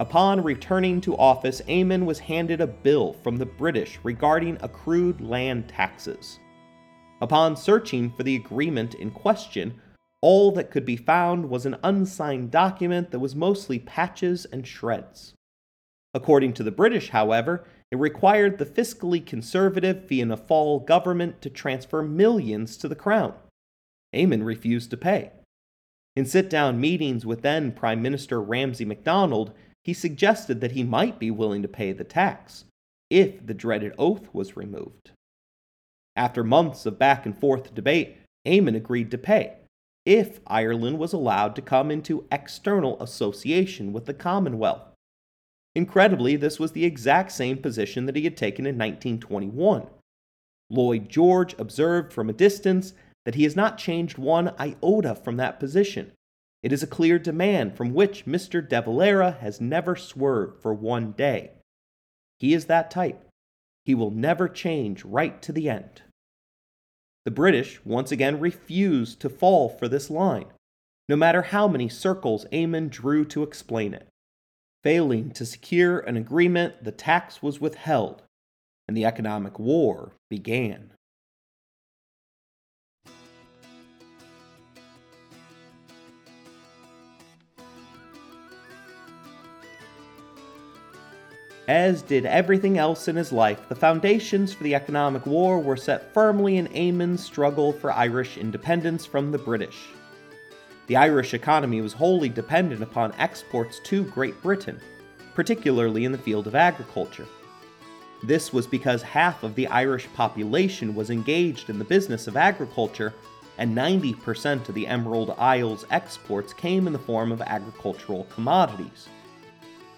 Upon returning to office, Eamon was handed a bill from the British regarding accrued land taxes. Upon searching for the agreement in question, all that could be found was an unsigned document that was mostly patches and shreds. According to the British, however, it required the fiscally conservative Fianna Fáil government to transfer millions to the Crown. Eamon refused to pay. In sit down meetings with then Prime Minister Ramsay MacDonald, he suggested that he might be willing to pay the tax if the dreaded oath was removed. After months of back and forth debate, Eamon agreed to pay if Ireland was allowed to come into external association with the Commonwealth. Incredibly, this was the exact same position that he had taken in 1921. Lloyd George observed from a distance that he has not changed one iota from that position, it is a clear demand from which Mr. De Valera has never swerved for one day. He is that type. He will never change right to the end. The British once again refused to fall for this line, no matter how many circles Eamon drew to explain it. Failing to secure an agreement, the tax was withheld, and the economic war began. As did everything else in his life, the foundations for the economic war were set firmly in Eamon's struggle for Irish independence from the British. The Irish economy was wholly dependent upon exports to Great Britain, particularly in the field of agriculture. This was because half of the Irish population was engaged in the business of agriculture, and 90% of the Emerald Isles exports came in the form of agricultural commodities.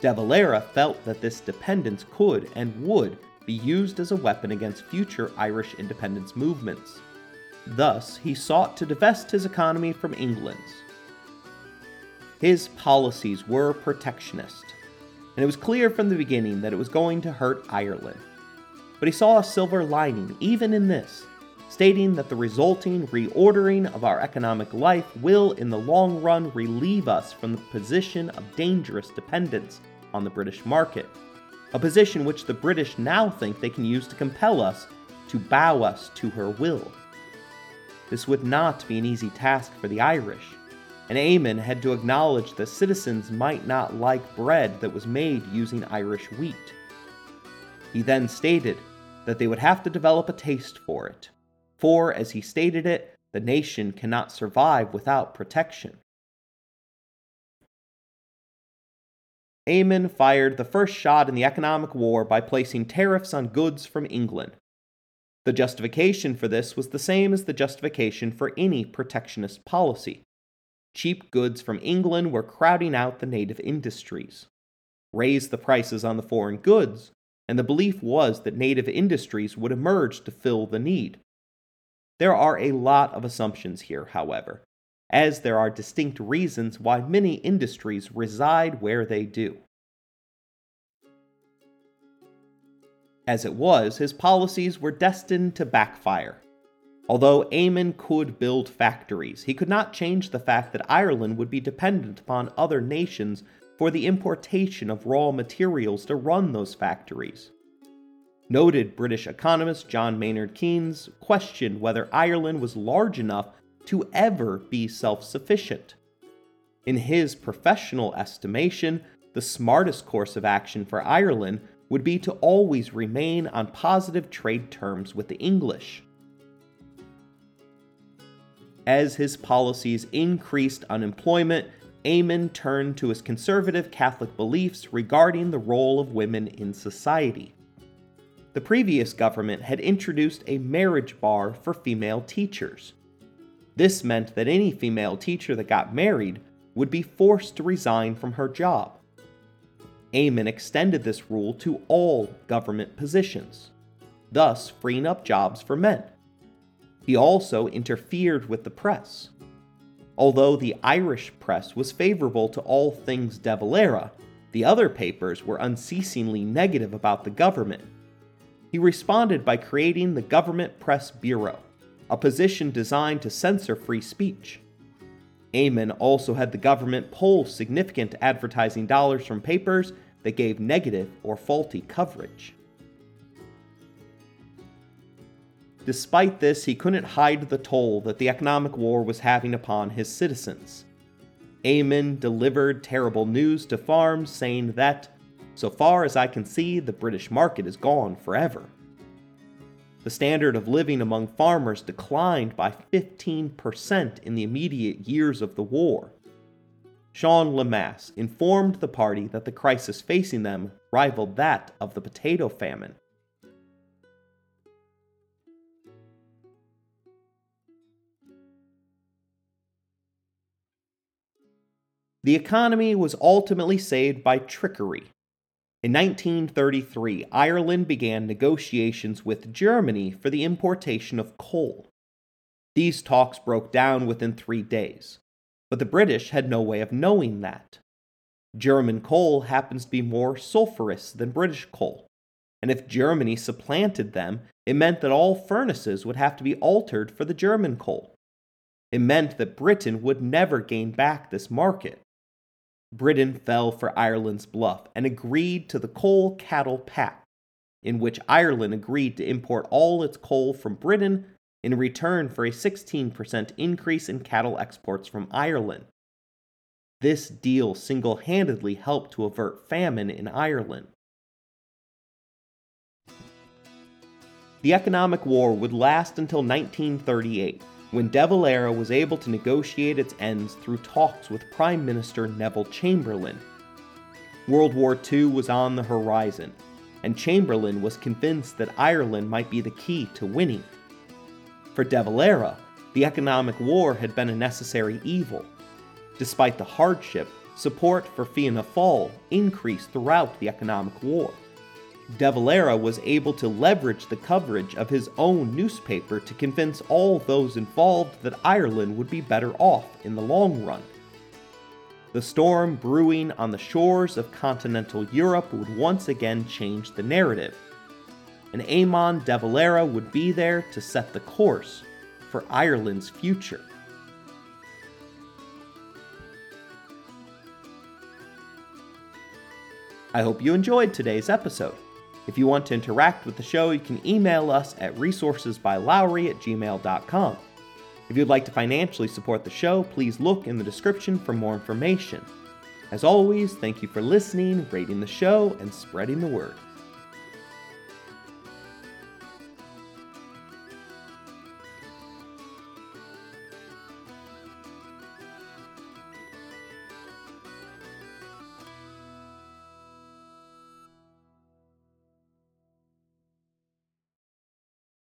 De Valera felt that this dependence could and would be used as a weapon against future Irish independence movements. Thus, he sought to divest his economy from England's. His policies were protectionist, and it was clear from the beginning that it was going to hurt Ireland. But he saw a silver lining even in this, stating that the resulting reordering of our economic life will, in the long run, relieve us from the position of dangerous dependence on the British market, a position which the British now think they can use to compel us to bow us to her will. This would not be an easy task for the Irish, and Eamon had to acknowledge that citizens might not like bread that was made using Irish wheat. He then stated that they would have to develop a taste for it, for, as he stated it, the nation cannot survive without protection. Eamon fired the first shot in the economic war by placing tariffs on goods from England. The justification for this was the same as the justification for any protectionist policy. Cheap goods from England were crowding out the native industries. Raise the prices on the foreign goods, and the belief was that native industries would emerge to fill the need. There are a lot of assumptions here, however, as there are distinct reasons why many industries reside where they do. As it was, his policies were destined to backfire. Although Eamon could build factories, he could not change the fact that Ireland would be dependent upon other nations for the importation of raw materials to run those factories. Noted British economist John Maynard Keynes questioned whether Ireland was large enough to ever be self sufficient. In his professional estimation, the smartest course of action for Ireland would be to always remain on positive trade terms with the English. As his policies increased unemployment, Eamon turned to his conservative Catholic beliefs regarding the role of women in society. The previous government had introduced a marriage bar for female teachers. This meant that any female teacher that got married would be forced to resign from her job. Eamon extended this rule to all government positions, thus freeing up jobs for men. He also interfered with the press. Although the Irish press was favorable to all things De Valera, the other papers were unceasingly negative about the government. He responded by creating the Government Press Bureau, a position designed to censor free speech. Eamon also had the government pull significant advertising dollars from papers that gave negative or faulty coverage. Despite this, he couldn't hide the toll that the economic war was having upon his citizens. Eamon delivered terrible news to farms saying that, so far as I can see, the British market is gone forever. The standard of living among farmers declined by 15% in the immediate years of the war. Sean Lemass informed the party that the crisis facing them rivaled that of the potato famine. The economy was ultimately saved by trickery. In 1933, Ireland began negotiations with Germany for the importation of coal. These talks broke down within three days, but the British had no way of knowing that. German coal happens to be more sulfurous than British coal, and if Germany supplanted them, it meant that all furnaces would have to be altered for the German coal. It meant that Britain would never gain back this market. Britain fell for Ireland's bluff and agreed to the Coal Cattle Pact, in which Ireland agreed to import all its coal from Britain in return for a 16% increase in cattle exports from Ireland. This deal single handedly helped to avert famine in Ireland. The economic war would last until 1938 when De Valera was able to negotiate its ends through talks with Prime Minister Neville Chamberlain. World War II was on the horizon, and Chamberlain was convinced that Ireland might be the key to winning. For De Valera, the economic war had been a necessary evil. Despite the hardship, support for Fianna Fáil increased throughout the economic war. De Valera was able to leverage the coverage of his own newspaper to convince all those involved that Ireland would be better off in the long run. The storm brewing on the shores of continental Europe would once again change the narrative, and Eamon de Valera would be there to set the course for Ireland's future. I hope you enjoyed today's episode. If you want to interact with the show, you can email us at resourcesbylowery at gmail.com. If you'd like to financially support the show, please look in the description for more information. As always, thank you for listening, rating the show, and spreading the word.